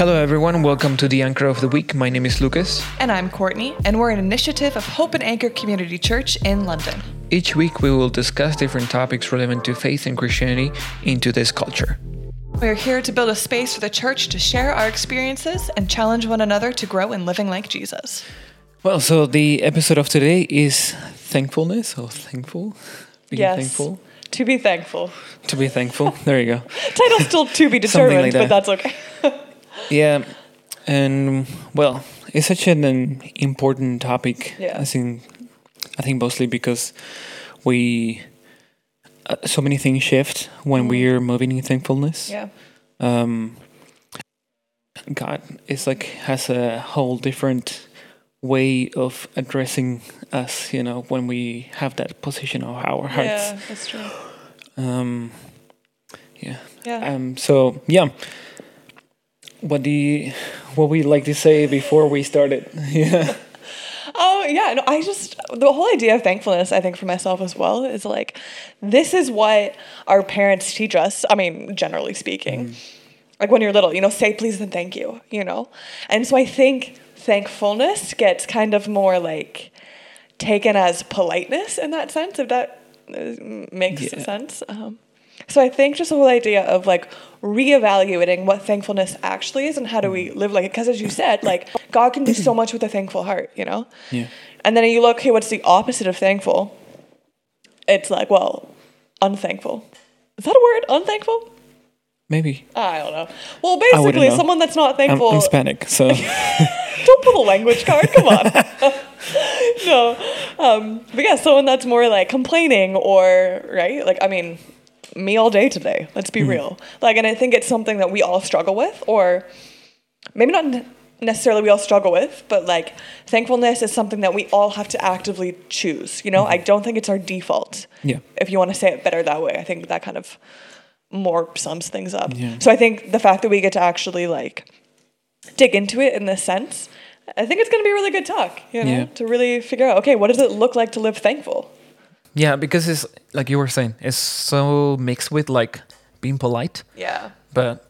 Hello, everyone. Welcome to the Anchor of the Week. My name is Lucas. And I'm Courtney, and we're an initiative of Hope and Anchor Community Church in London. Each week, we will discuss different topics relevant to faith and Christianity in today's culture. We're here to build a space for the church to share our experiences and challenge one another to grow in living like Jesus. Well, so the episode of today is thankfulness or thankful. Being yes. thankful. To be thankful. To be thankful. There you go. Title's still to be determined, like but that's okay. Yeah, and well, it's such an, an important topic. Yeah. I think, I think mostly because we uh, so many things shift when we're moving in thankfulness. yeah. Um, God is like has a whole different way of addressing us. You know, when we have that position of our hearts. Yeah, that's true. Um, yeah. Yeah. Um, so yeah, what do you, what we like to say before we started? Yeah. Oh yeah, no, I just the whole idea of thankfulness, I think for myself as well, is like this is what our parents teach us. I mean, generally speaking, like when you're little, you know, say please and thank you, you know, and so I think thankfulness gets kind of more like taken as politeness in that sense, if that uh, makes Yeah. sense. Um, so I think just the whole idea of like reevaluating what thankfulness actually is and how do we live like it. Because as you said, like God can do so much with a thankful heart, you know? Yeah. And then you look, okay, what's the opposite of thankful? It's like, well, unthankful. Is that a word? Unthankful? Maybe. I don't know. Well, basically, know. someone that's not I'm, thankful. I'm Hispanic, so don't pull a language card. Come on. no. Um, but yeah, someone that's more like complaining or, right? Like, I mean, me all day today. Let's be hmm. real. Like, and I think it's something that we all struggle with, or maybe not necessarily we all struggle with, but like thankfulness is something that we all have to actively choose. You know, I mm-hmm. don't think it's our default. yeah. If you want to say it better that way, I think that kind of more sums things up. Yeah. So I think the fact that we get to actually like dig into it in this sense, I think it's going to be a really good talk, you know, Yeah. to really figure out, okay, what does it look like to live thankful? Yeah, because it's like you were saying, it's so mixed with like being polite, Yeah. but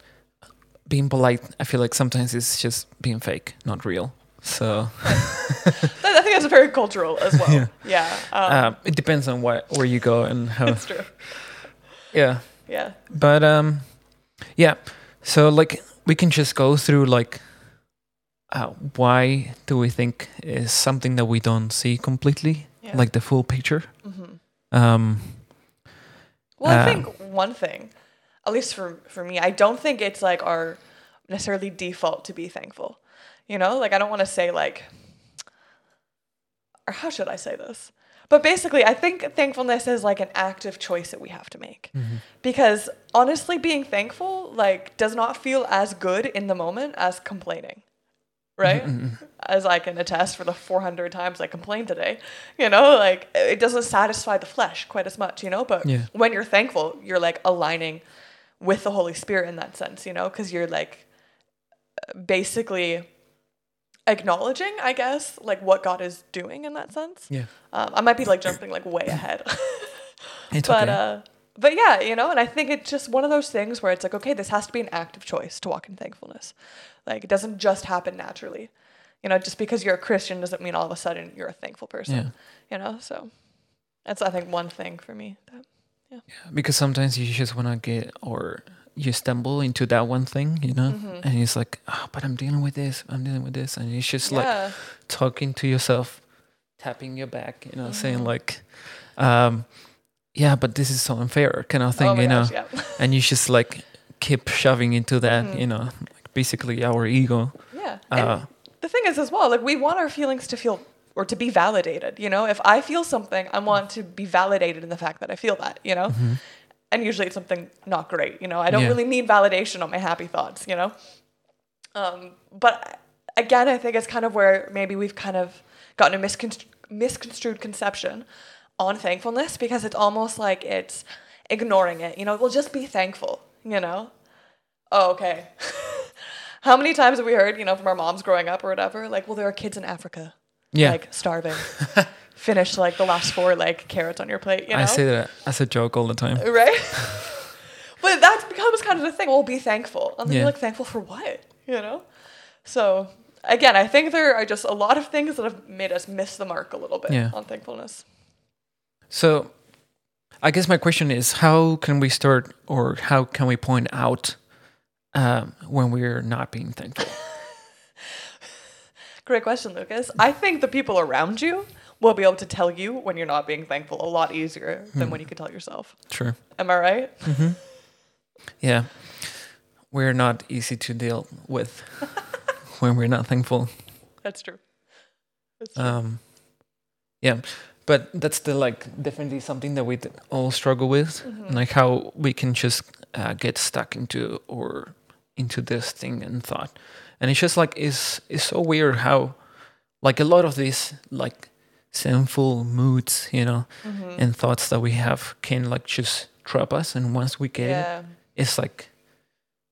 being polite, I feel like sometimes it's just being fake, not real. So I think that's very cultural as well. Yeah. Yeah. Um, um, it depends on what where you go and how. that's true. Yeah. Yeah. But um, yeah. So like we can just go through like uh, why do we think is something that we don't see completely, Yeah. like the full picture. Mhm. Um, Well, I Um, think one thing, at least for for me, I don't think it's like our necessarily default to be thankful. You know, like I don't want to say like, or how should I say this? But basically, I think thankfulness is like an active choice that we have to make. Because honestly, being thankful like does not feel as good in the moment as complaining, right? As I can attest for the 400 times I complained today, you know, like it doesn't satisfy the flesh quite as much, you know. But Yeah. when you're thankful, you're like aligning with the Holy Spirit in that sense, you know, because you're like basically acknowledging, I guess, like what God is doing in that sense. yeah, Um, I might be like jumping like way ahead. it's but okay. uh but yeah you know and i think it's just one of those things where it's like okay this has to be an active choice to walk in thankfulness like it doesn't just happen naturally you know just because you're a christian doesn't mean all of a sudden you're a thankful person yeah, you know so that's i think one thing for me that, yeah. because sometimes you just want to get or you stumble into that one thing, you know, Mm-hmm. and it's like, oh, but I'm dealing with this, I'm dealing with this, and it's just like talking to yourself, tapping your back, you know, Mm-hmm. saying like, um, yeah, but this is so unfair, kind of thing, oh you know, yeah. And you just like keep shoving into that, Mhm. you know, like basically our ego. yeah Uh, the thing is as well like we want our feelings to feel or to be validated you know? If i feel something i want to be validated in the fact that i feel that you know? And usually it's something not great you know? I don't Yeah. really need validation on my happy thoughts you know? Um, but again i think it's kind of where maybe we've kind of gotten a misconstru- misconstrued conception on thankfulness because it's almost like it's ignoring it you know we'll just be thankful you know oh okay how many times have we heard you know from our moms growing up or whatever like well there are kids in africa Yeah, like starving finish like the last four like carrots on your plate you know I say that as a joke all the time. right? but that becomes kind of the thing. Well, be thankful, and then Yeah. you're like thankful for what? you know? So, again, I think there are just a lot of things that have made us miss the mark a little bit Yeah. on thankfulness. So, I guess my question is, how can we start, or how can we point out um, when we're not being thankful? Great question, Lucas. I think the people around you will be able to tell you when you're not being thankful a lot easier than when you can tell yourself. True. Am I right? Yeah, we're not easy to deal with when we're not thankful. That's true. That's true. Um, yeah, but that's the like definitely something that we all struggle with, Mhm. like how we can just uh, get stuck into or into this thing and thought, and it's just like it's it's so weird how like a lot of these like sinful moods, you know, Mhm. and thoughts that we have can like just trap us, and once we get it, it's like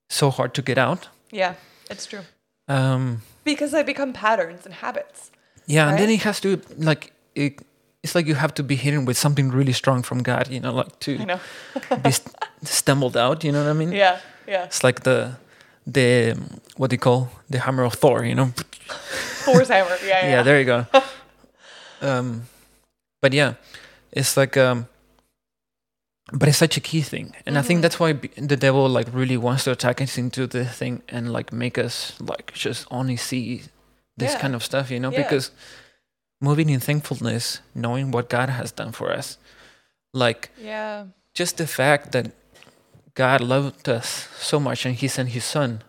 so hard to get out. Yeah, it's true. Um, Because they become patterns and habits. Yeah, and then Right? it has to like it, it's like you have to be hidden with something really strong from God, you know, like to know. be st- stumbled out. You know what I mean? Yeah, yeah. It's like the the what do you call the hammer of Thor? You know? Thor's hammer. Yeah, yeah. Yeah, there you go. um, but yeah, it's like um, but it's such a key thing, and I think Mhm. that's why the devil like really wants to attack us into the thing and like make us like just only see this Yeah. kind of stuff, you know, Yeah. because moving in thankfulness, knowing what God has done for us, like Yeah. just the fact that God loved us so much and He sent His Son,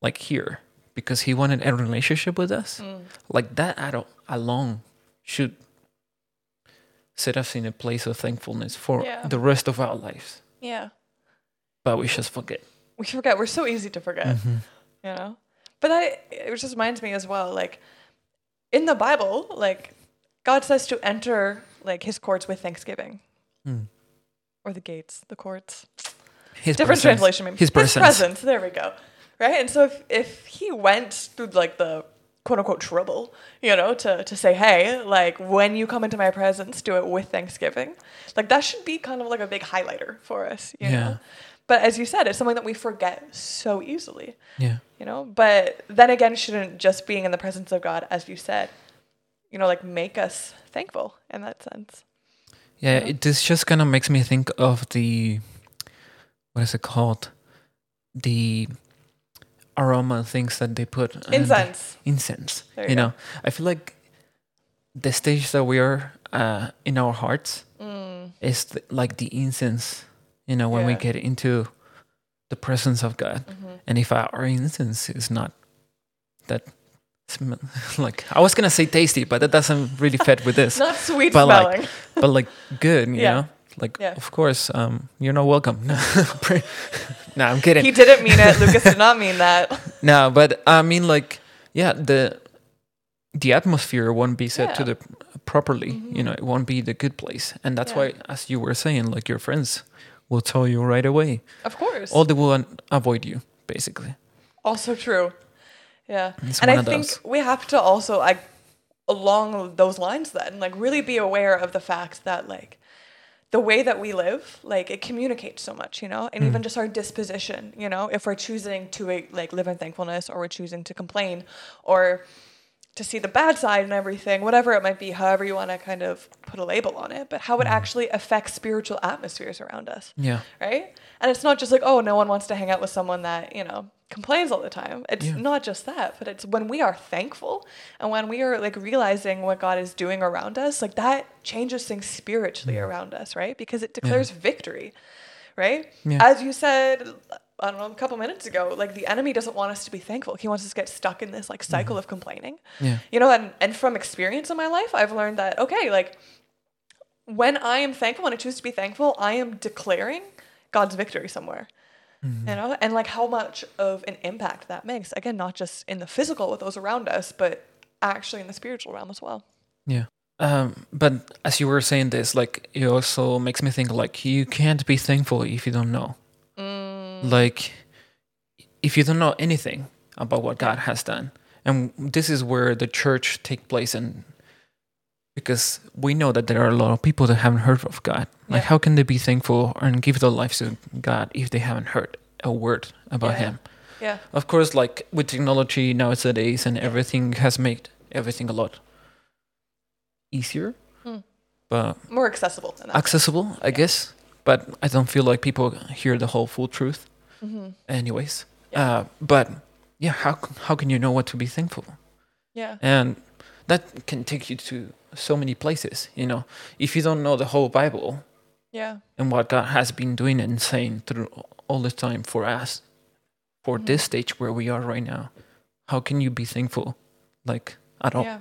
like here, because He wanted a relationship with us, Mm. like that alone should set us in a place of thankfulness for Yeah. the rest of our lives. Yeah. But we just forget. We forget. We're so easy to forget. Mhm. you know but that it just reminds me as well like in the bible like god says to enter like his courts with thanksgiving Mm. or the gates the courts His different presence. translation maybe His presence. presence there we go right and so if, if he went through like the quote unquote trouble you know to, to say hey like when you come into my presence do it with thanksgiving like that should be kind of like a big highlighter for us you Yeah. know but as you said it's something that we forget so easily Yeah. you know but then again shouldn't just being in the presence of god as you said you know like make us thankful in that sense Yeah, Yeah. it this just kind of makes me think of the what is it called? The aroma things that they put on the- incense incense. There You, you know, I feel like the stage that we are uh, in our hearts mm, is like the incense. You know, when we get into the presence of God, mhm. and if our incense is not that. Sm- like I was gonna say tasty, but that doesn't really fit with this. not sweet But, like, smelling but like good, you Yeah. know. Like Yeah. of course, um, you're not welcome. no, I'm kidding. he didn't mean it lucas did not mean that no, but I mean like yeah, the the atmosphere won't be set to the properly. You Mhm. know, it won't be the good place, and that's Yeah. why, as you were saying, like your friends will tell you right away, of course or they will avoid you, basically. also true yeah It's and i think those. we have to also like along those lines then like really be aware of the fact that like the way that we live like it communicates so much you know and Mm. even just our disposition you know if we're choosing to like live in thankfulness or we're choosing to complain or to see the bad side and everything whatever it might be however you want to kind of put a label on it but how it Mm. actually affects spiritual atmospheres around us Yeah, right? And it's not just like, oh, no one wants to hang out with someone that, you know, complains all the time. It's Yeah. not just that, but it's when we are thankful and when we are like realizing what God is doing around us, like that changes things spiritually around us, right? Because it declares victory, right? Yeah. As you said, I don't know, a couple minutes ago, like the enemy doesn't want us to be thankful. He wants us to get stuck in this like cycle of complaining. yeah, You know, and, and from experience in my life, I've learned that, okay, like when I am thankful, when I choose to be thankful, I am declaring God's victory somewhere. Mm-hmm. You know, and like how much of an impact that makes. Again, not just in the physical with those around us, but actually in the spiritual realm as well. yeah. Um, but as you were saying this, like it also makes me think like you can't be thankful if you don't know. Mm, like if you don't know anything about what god has done and this is where the church take place and because we know that there are a lot of people that haven't heard of god like Yeah. how can they be thankful and give their lives to god if they haven't heard a word about Yeah. him Yeah. Of course, like with technology nowadays and everything has made everything a lot easier, Hmm. but More accessible than that. accessible, I guess. But I don't feel like people hear the whole full truth, hmm anyways. Yeah. Uh, but yeah, how how can you know what to be thankful? Yeah. And that can take you to so many places. You know, if you don't know the whole Bible Yeah. and what God has been doing and saying through all the time for us, for this Mhm. stage where we are right now, how can you be thankful? Like at all, Yeah.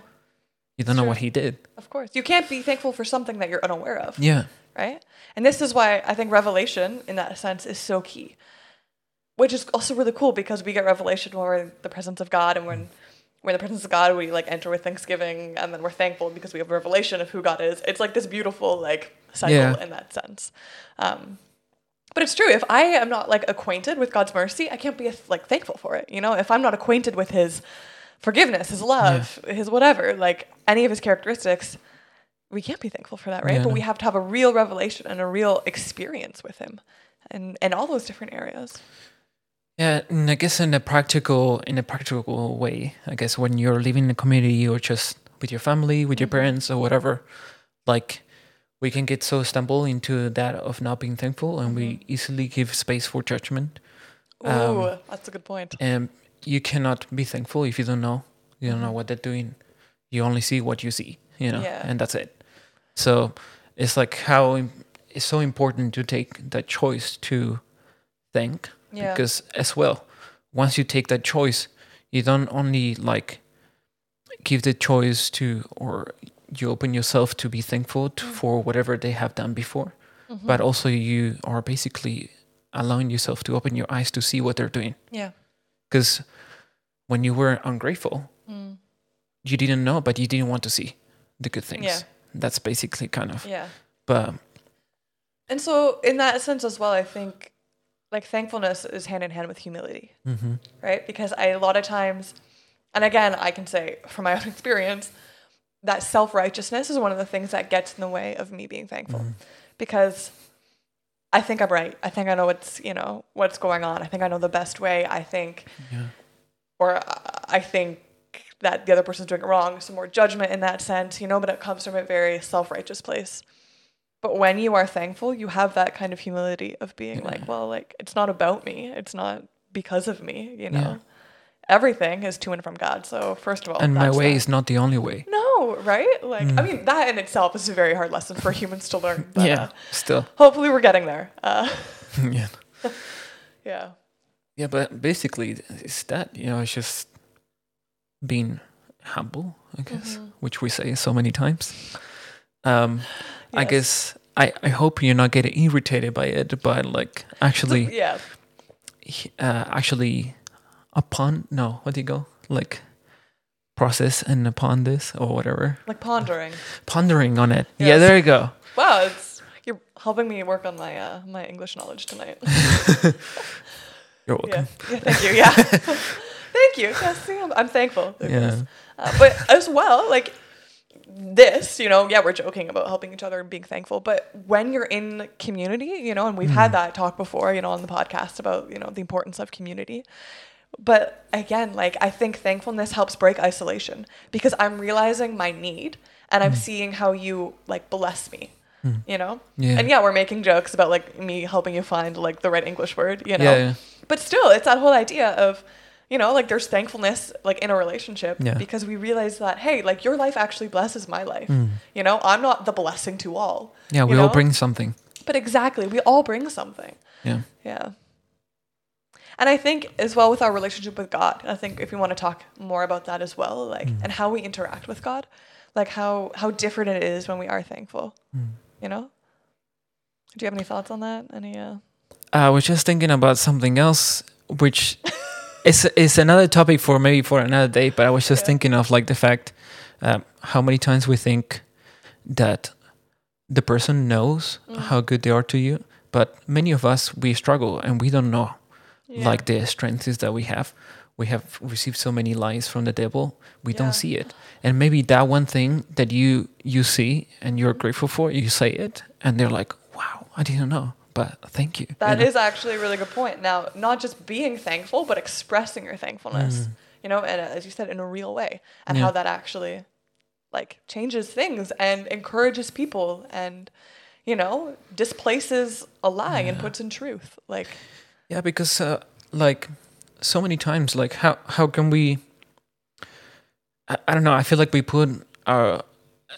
you don't know what He did. Of course. You can't be thankful for something that you're unaware of. Yeah, right? And this is why I think revelation, in that sense, is so key. Which is also really cool because we get revelation when we're in the presence of God, and when we're in the presence of God, we like enter with thanksgiving, and then we're thankful because we have revelation of who God is. It's like this beautiful like cycle Yeah. in that sense. Um, but it's true. If I am not like acquainted with God's mercy, I can't be like thankful for it. You know, if I'm not acquainted with His forgiveness, His love, His whatever, like any of His characteristics, we can't be thankful for that, right? Yeah, but no. we have to have a real revelation and a real experience with Him, and and all those different areas. yeah. And I guess in a practical, in a practical way, I guess when you're living in a community or just with your family, with your Mhm. parents or whatever, like we can get so stumbled into that of not being thankful, and we easily give space for judgment. Ooh, Um, that's a good point. and you cannot be thankful if you don't know you don't know Mhm. what they're doing you only see what you see you know Yeah. and that's it so it's like how it's so important to take that choice to thank Yeah. because as well once you take that choice you don't only like give the choice to or you open yourself to be thankful to, Mm. for whatever they have done before Mhm. but also you are basically allowing yourself to open your eyes to see what they're doing yeah. because when you were ungrateful Mm. you didn't know but you didn't want to see the good things Yeah. That's basically kind of Yeah. but And so, in that sense as well, I think like thankfulness is hand in hand with humility. mhm. right? Because I a lot of times, and again, I can say from my own experience, that self righteousness is one of the things that gets in the way of me being thankful, Mhm. because I think I'm right. I think I know what's you know what's going on. I think I know the best way. I think, yeah or I think that the other person's doing it wrong. Some more judgment in that sense, you know. But it comes from a very self righteous place. But when you are thankful, you have that kind of humility of being Yeah. like, well, like it's not about me. It's not because of me, you know. Yeah. Everything is to and from God. So first of all, and my way that. is not the only way no, right? Like I Mm. mean, that in itself is a very hard lesson for humans to learn. But, yeah uh, still hopefully, we're getting there. Uh, yeah yeah. yeah but basically it's that you know it's just being humble i guess Mhm. which we say so many times um i guess I, I hope you're not getting irritated by it, but like actually, Yeah. uh, actually, upon no, what do you go like process and upon this or whatever, Like pondering. pondering on it. Yeah, there you go. Wow, it's you're helping me work on my uh, my English knowledge tonight. You're welcome. Yeah. yeah thank you. Yeah. thank you. Yes, I'm, I'm thankful. for Yeah. this. Uh, but as well, like this, you know, yeah, we're joking about helping each other and being thankful, but when you're in community, you know, and we've had mm. that talk before, you know, on the podcast about, you know, the importance of community. But again, like I think thankfulness helps break isolation because I'm realizing my need and I'm mm. seeing how you like bless me. Hmm. You know? Yeah. And yeah, we're making jokes about like me helping you find like the right English word, you know. Yeah, yeah. But still, it's that whole idea of, you know, like there's thankfulness like in a relationship Yeah. because we realize that hey, like your life actually blesses my life. Mm. You know, I'm not the blessing to all. Yeah, we all bring something. But exactly, we all bring something. Yeah. Yeah. And I think as well with our relationship with God, I think if we want to talk more about that as well, like Mm. and how we interact with God, like how how different it is when we are thankful. Mm. You know? Do you have any thoughts on that? Any uh I was just thinking about something else, which is is another topic for maybe for another day. But I was just Yeah. thinking of like the fact um, how many times we think that the person knows Mm. how good they are to you, but many of us we struggle and we don't know yeah. like the strengths that we have. We have received so many lies from the devil. We Yeah. don't see it, and maybe that one thing that you you see and you're grateful for, you say it, and they're like, "Wow, I didn't know." But thank you. That you is actually a really good point. Now, not just being thankful, but expressing your thankfulness, you know, and uh, as you said, in a real way, and Mm. Yeah. how that actually like changes things and encourages people and, you know, displaces a lie and puts in truth. Like, Yeah, because uh, like so many times, like how how can we? I, I don't know. I feel like we put our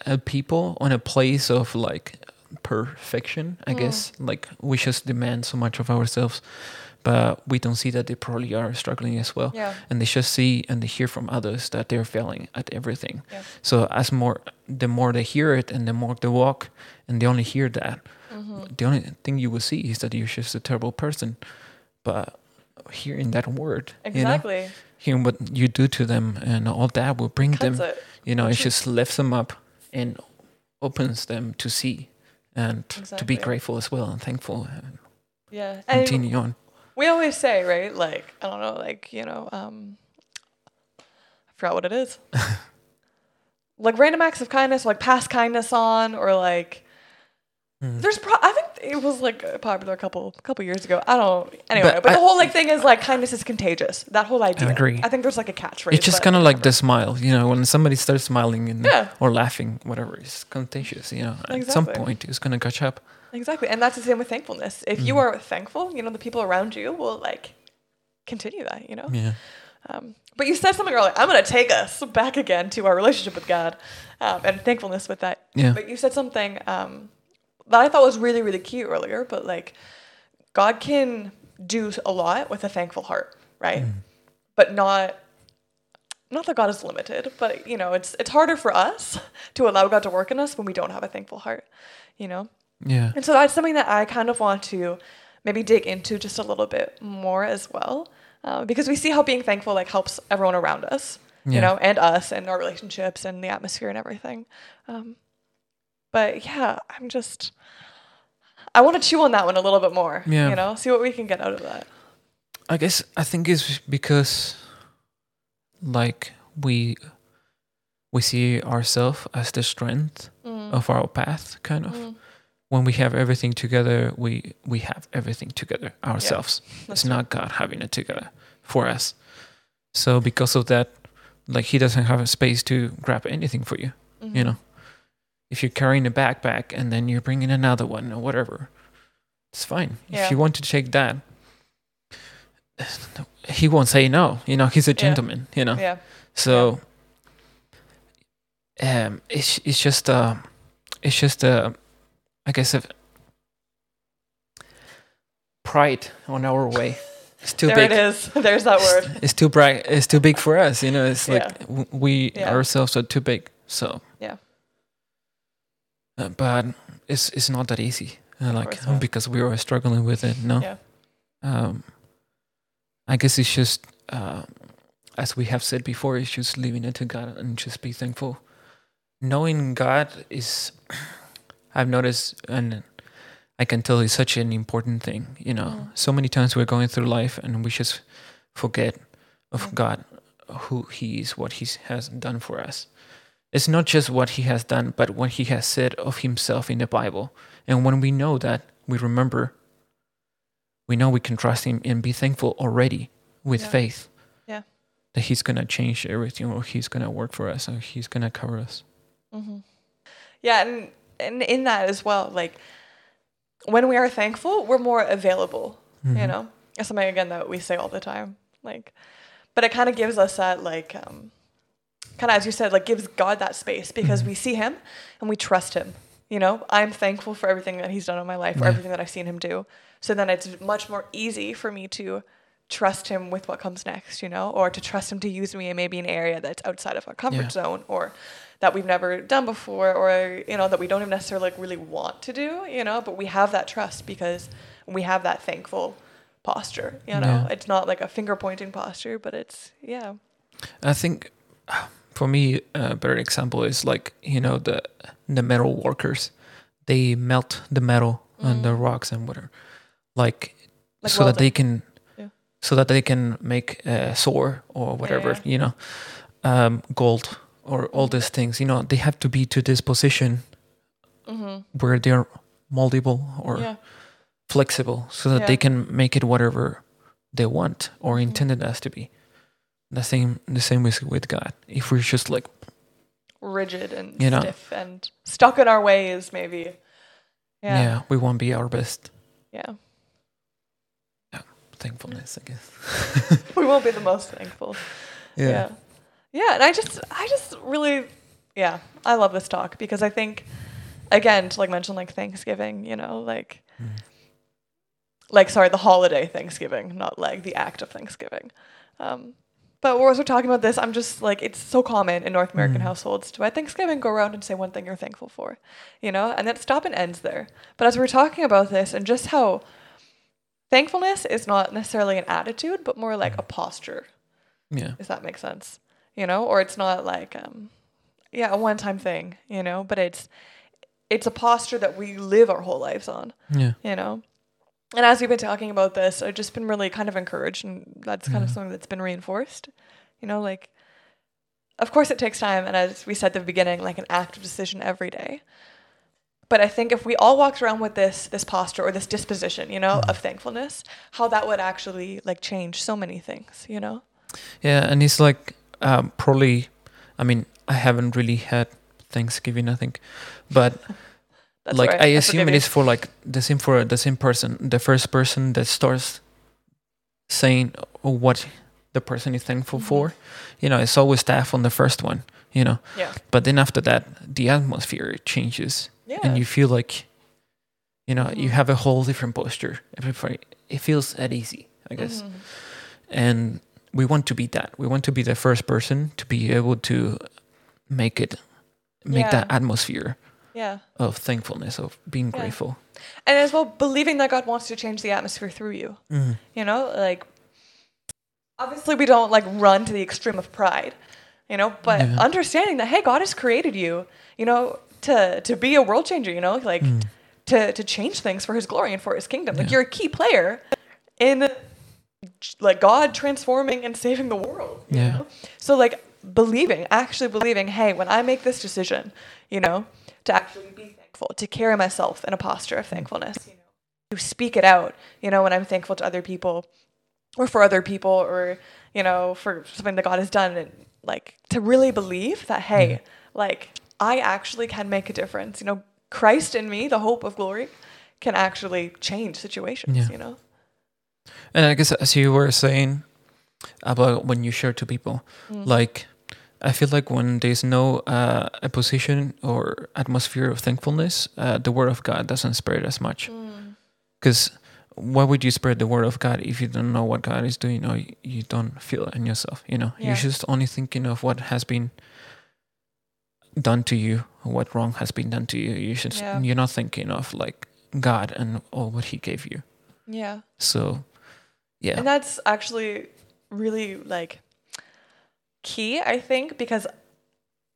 uh, people on a place of like perfection. I guess like we just demand so much of ourselves, but we don't see that they probably are struggling as well. Yeah. And they just see and they hear from others that they're failing at everything. Yeah. So as more, the more they hear it, and the more they walk, and they only hear that, Mm-hmm. the only thing you will see is that you're just a terrible person. But hearing that word, you know, exactly. hearing what you do to them, and all that will bring Cuts them. it. You know, it just lifts them up and opens them to see and to be grateful as well and thankful and Yeah. And continue on. we always say, right? Like, I don't know, like, you know, um, I forgot what it is. like random acts of kindness, like pass kindness on, or like. There's, pro- I think it was like popular a couple, couple years ago. I don't, anyway, But but, the I- whole like thing is like kindness is contagious. That whole idea. I agree. I think there's like a catchphrase. It's just kind of like the smile, you know, when somebody starts smiling and Yeah. or laughing, whatever, it's contagious, you know. At some point, it's gonna catch up. Exactly. And that's the same with thankfulness. If Hmm. you are thankful, you know, the people around you will like continue that, you know? Yeah, Um, but you said something earlier. I'm going to take us back again to our relationship with God um, and thankfulness with that. Yeah. But you said something um, that I thought was really, really key earlier. But like, God can do a lot with a thankful heart, right? But not. Not that God is limited, but you know, it's it's harder for us to allow God to work in us when we don't have a thankful heart, you know. yeah, And so that's something that I kind of want to maybe dig into just a little bit more as well, uh, because we see how being thankful like helps everyone around us, Yeah. you know, and us and our relationships and the atmosphere and everything. Um, but yeah, I'm just I want to chew on that one a little bit more. Yeah. You know, see what we can get out of that. I guess I think it's because, like we, we see ourselves as the strength Mm. of our path, kind of. When we have everything together, we we have everything together ourselves. That's it's not God having it together for us. So because of that, like He doesn't have a space to grab anything for you. Mm-hmm. You know, if you're carrying a backpack and then you're bringing another one or whatever, it's fine. Yeah. If you want to take that, He won't say no. You know, He's a gentleman. You know, Yeah. so um, it's it's just uh, it's just uh, I guess a pride on our way. It's too there big. it is. There's that word. It's too bright. It's too big for us. You know, it's like w- we Yeah. ourselves are too big. So Yeah. Uh, but it's it's not that easy. Uh, like because we were struggling with it. No. Yeah. Um, I guess it's just uh, as we have said before, it's just leaving it to God and just be thankful. Knowing God is, I've noticed, and I can tell it's such an important thing. You know, Mm. so many times we're going through life and we just forget of Mm. God, who He is, what He has done for us. It's not just what He has done, but what He has said of Himself in the Bible. And when we know that, we remember, we know we can trust Him and be thankful already with Yeah. faith. Yeah. That He's going to change everything or He's going to work for us or He's going to cover us. Mm-hmm. Yeah, and and in that as well, like when we are thankful, we're more available. You Mhm. know, it's something again that we say all the time. Like, but it kind of gives us that like, um, kind of as you said, like gives God that space because Mm-hmm. we see Him and we trust Him. You know, I'm thankful for everything that He's done in my life, for Yeah. everything that I've seen Him do. So then it's much more easy for me to trust Him with what comes next. You know, or to trust Him to use me in maybe an area that's outside of our comfort Yeah. zone or that we've never done before or you know that we don't even necessarily like really want to do you know but we have that trust because we have that thankful posture you know Yeah. it's not like a finger pointing posture but it's yeah I think for me, a better example is like, you know, the, the metal workers, they melt the metal and the rocks and whatever, like, Mm. Like so that they can, Yeah. so that they can make a sword or whatever, yeah. you know, um, gold or all these things, you know, they have to be to this position mm-hmm. where they're moldable or yeah flexible so that they can make it whatever they want or Mhm. intended us to be. The same the same with with God. If we're just like rigid and You know. stiff and stuck in our ways, maybe. yeah, Yeah. we won't be our best. Yeah. yeah Thankfulness, I guess. We won't be the most thankful. Yeah. yeah. and I just I just really yeah, I love this talk because I think again, to like mention like Thanksgiving, you know, like Mm. like sorry, the holiday Thanksgiving, not like the act of Thanksgiving. Um but as we're talking about this, I'm just like it's so common in North American Mm. households. To at Thanksgiving go around and say one thing you're thankful for, you know, and then stop and ends there. But as we're talking about this and just how thankfulness is not necessarily an attitude, but more like a posture. Yeah. if that makes sense. You know? Or it's not like um yeah a one-time thing you know? But it's it's a posture that we live our whole lives on. Yeah. you know and as we've been talking about this i've just been really kind of encouraged and that's kind of something that's been reinforced you know like of course it takes time and as we said at the beginning like an active decision every day but i think if we all walked around with this this posture or this disposition you know of thankfulness how that would actually like change so many things you know Yeah, and it's like um, probably. I mean, I haven't really had Thanksgiving. I think, but That's like. I I assume it for like the same for the same person, the first person that starts saying what the person is thankful Mhm. for. You know, it's always staff on the first one. You know, Yeah. but then after that, the atmosphere changes, Yeah. and you feel like, you know, you Mhm. have a whole different posture. It feels at easy, I guess Mhm. and we want to be that we want to be the first person to be able to make it make that atmosphere Yeah. of thankfulness of being Yeah. grateful And as well, believing that God wants to change the atmosphere through you. mm. You know, like, obviously, we don't like run to the extreme of pride, you know, but Yeah. understanding that, hey, God has created you, you know, to, to be a world changer, you know, like Mm. to, to change things for his glory and for his kingdom. Like, you're a key player in like God transforming and saving the world. Yeah. Know? So, like, believing, actually believing, hey, when I make this decision, you know, to actually be thankful, to carry myself in a posture of thankfulness, you know, to speak it out, you know, when I'm thankful to other people or for other people or, you know, for something that God has done and like to really believe that, hey, like I actually can make a difference. You know, Christ in me, the hope of glory, can actually change situations, Yeah. you know? and i guess as you were saying about when you share to people Mm. like i feel like when there's no uh, a position or atmosphere of thankfulness uh, the word of god doesn't spread as much Mm. because why would you spread the word of god if you don't know what god is doing or you, you don't feel it in yourself you know Yeah. you're just only thinking of what has been done to you what wrong has been done to you you should Yeah. you're not thinking of like god and all what he gave you Yeah. so yeah And that's actually really like key, I think, because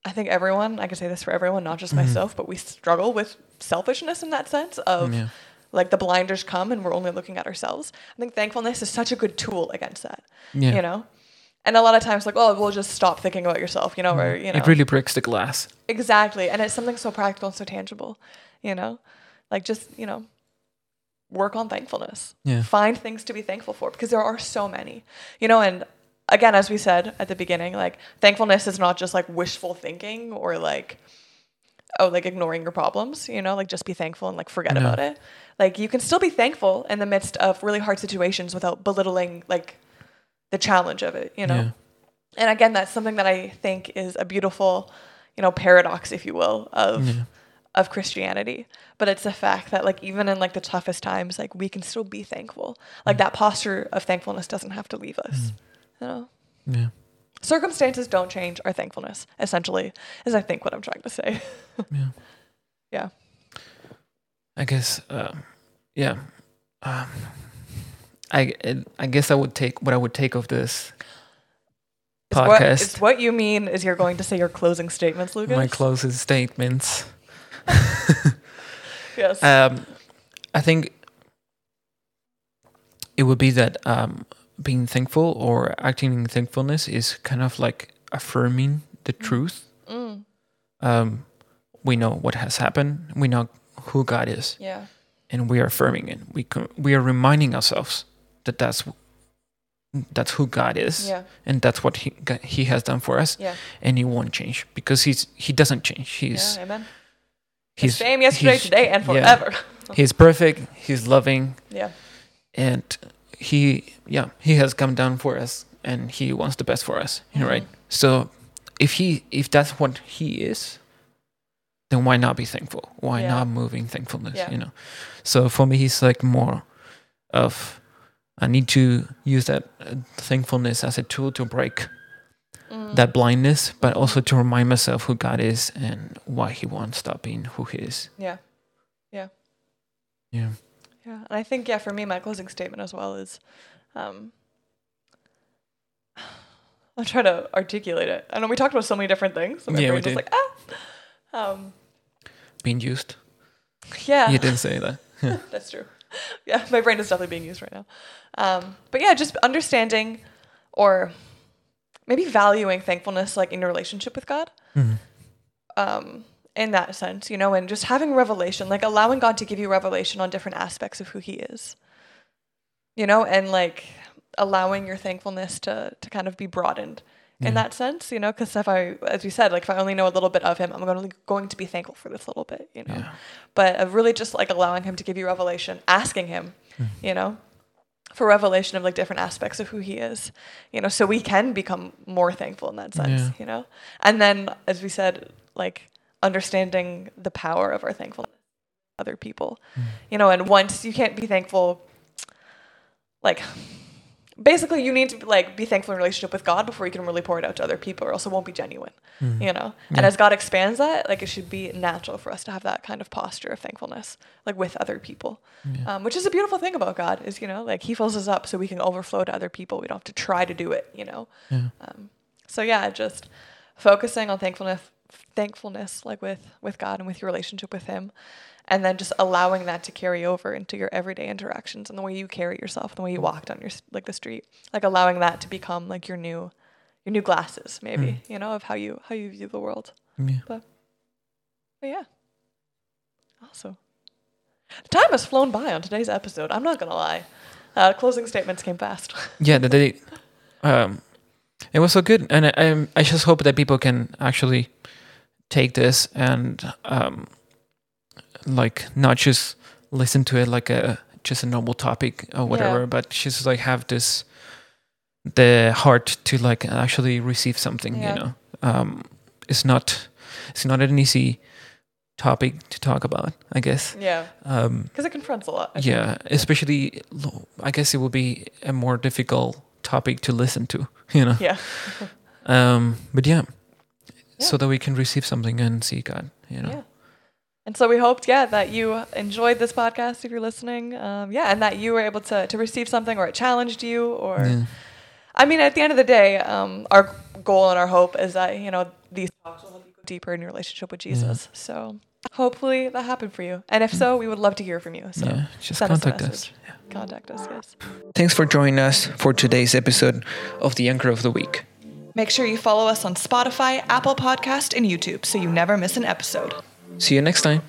I think everyone, I can say this for everyone, not just Mhm. myself, but we struggle with selfishness in that sense of yeah like the blinders come and we're only looking at ourselves. I think thankfulness is such a good tool against that, yeah you know? And a lot of times, like, oh, we'll just stop thinking about yourself, you know, or, you know. It really breaks the glass Exactly. And it's something so practical and so tangible, you know? Like just, you know, work on thankfulness. yeah Find things to be thankful for because there are so many. You know, and again, as we said at the beginning, like thankfulness is not just like wishful thinking or like oh, like ignoring your problems, you know, like just be thankful and like forget No. about it. Like you can still be thankful in the midst of really hard situations without belittling like the challenge of it, you know. yeah And again, that's something that I think is a beautiful, you know, paradox, if you will, of yeah of Christianity. But it's the fact that like even in like the toughest times, like we can still be thankful. Like that posture of thankfulness doesn't have to leave us. Mm. You know? yeah Circumstances don't change our thankfulness, essentially, is I think what I'm trying to say. yeah Yeah. I guess, um, yeah. Um, I I guess I would take what I would take of this It's what, podcast. it's what you mean is you're going to say your closing statements, Lucas. my closest statements. yes. Um, I think it would be that um, being thankful or acting in thankfulness is kind of like affirming the truth. Mm, Um, we know what has happened. We know who God is. yeah. and we are affirming it. We we are reminding ourselves that that's that's who God is, Yeah. and that's what he God- he has done for us, Yeah. and he won't change because he's he doesn't change. He's Yeah. Amen. he's the same yesterday, he's- today, and yeah. forever. He's perfect. He's loving, Yeah. and he yeah he has come down for us, and he wants the best for us. Mhm. Right. So if he if that's what he is, then why not be thankful? Why Yeah. not moving thankfulness? Yeah. You know. So for me, he's like more of I need to use that uh, thankfulness as a tool to break Mm. that blindness, but also to remind myself who God is and why He won't stop being who He is. Yeah. Yeah. Yeah. Yeah, and I think yeah, for me, my closing statement as well is, um, I'll try to articulate it. I know we talked about so many different things. So my Yeah, we did. like ah, um, Being used. yeah, You didn't say that. that's true. Yeah, my brain is definitely being used right now. Um, but yeah, just understanding or maybe valuing thankfulness, like in your relationship with God. Mhm. um, in that sense, you know, and just having revelation, like allowing God to give you revelation on different aspects of who He is, you know, and like allowing your thankfulness to to kind of be broadened in that sense, you know, because if I, as we said, like if I only know a little bit of Him, I'm going to going to be thankful for this little bit, you know, Yeah. but of really just like allowing Him to give you revelation, asking Him, Mhm. you know. For revelation of like different aspects of who he is, you know, so we can become more thankful in that sense, Yeah. you know. And then, as we said, like understanding the power of our thankfulness to other people Mm. you know and once you can't be thankful like basically you need to like be thankful in relationship with god before you can really pour it out to other people or else it won't be genuine Mhm. you know and as god expands that like it should be natural for us to have that kind of posture of thankfulness like with other people Yeah. um, which is a beautiful thing about god is you know like he fills us up so we can overflow to other people we don't have to try to do it you know Yeah. um, so yeah, just focusing on thankfulness, thankfulness, like with with God and with your relationship with Him, and then just allowing that to carry over into your everyday interactions and the way you carry yourself, and the way you walk down your like the street, like allowing that to become like your new, your new glasses, maybe you know, of how you how you view the world. Yeah. But yeah, awesome. The time has flown by on today's episode. I'm not gonna lie. Uh, closing statements came fast. Yeah. The day, um, it was so good, and I, I I just hope that people can actually take this and um, like not just listen to it like a just a normal topic or whatever, Yeah. but just like have this the heart to like actually receive something. Yeah. You know, um, it's not it's not an easy topic to talk about. I guess. yeah, Um, because it confronts a lot. I think. yeah, especially I guess it will be a more difficult topic to listen to. You know. Yeah. Um, but yeah, Yeah. so that we can receive something and see God. You know. Yeah. And so we hoped, yeah, that you enjoyed this podcast if you're listening. Um, yeah, and that you were able to, to receive something or it challenged you. Or, Yeah. I mean, at the end of the day, um, our goal and our hope is that, you know, these talks will help you go deeper in your relationship with Jesus. So hopefully that happened for you. And if so, we would love to hear from you. So yeah. Just us contact us. message. contact us, yes. Thanks for joining us for today's episode of the Anchor of the Week. Make sure you follow us on Spotify, Apple Podcast, and YouTube so you never miss an episode. See you next time.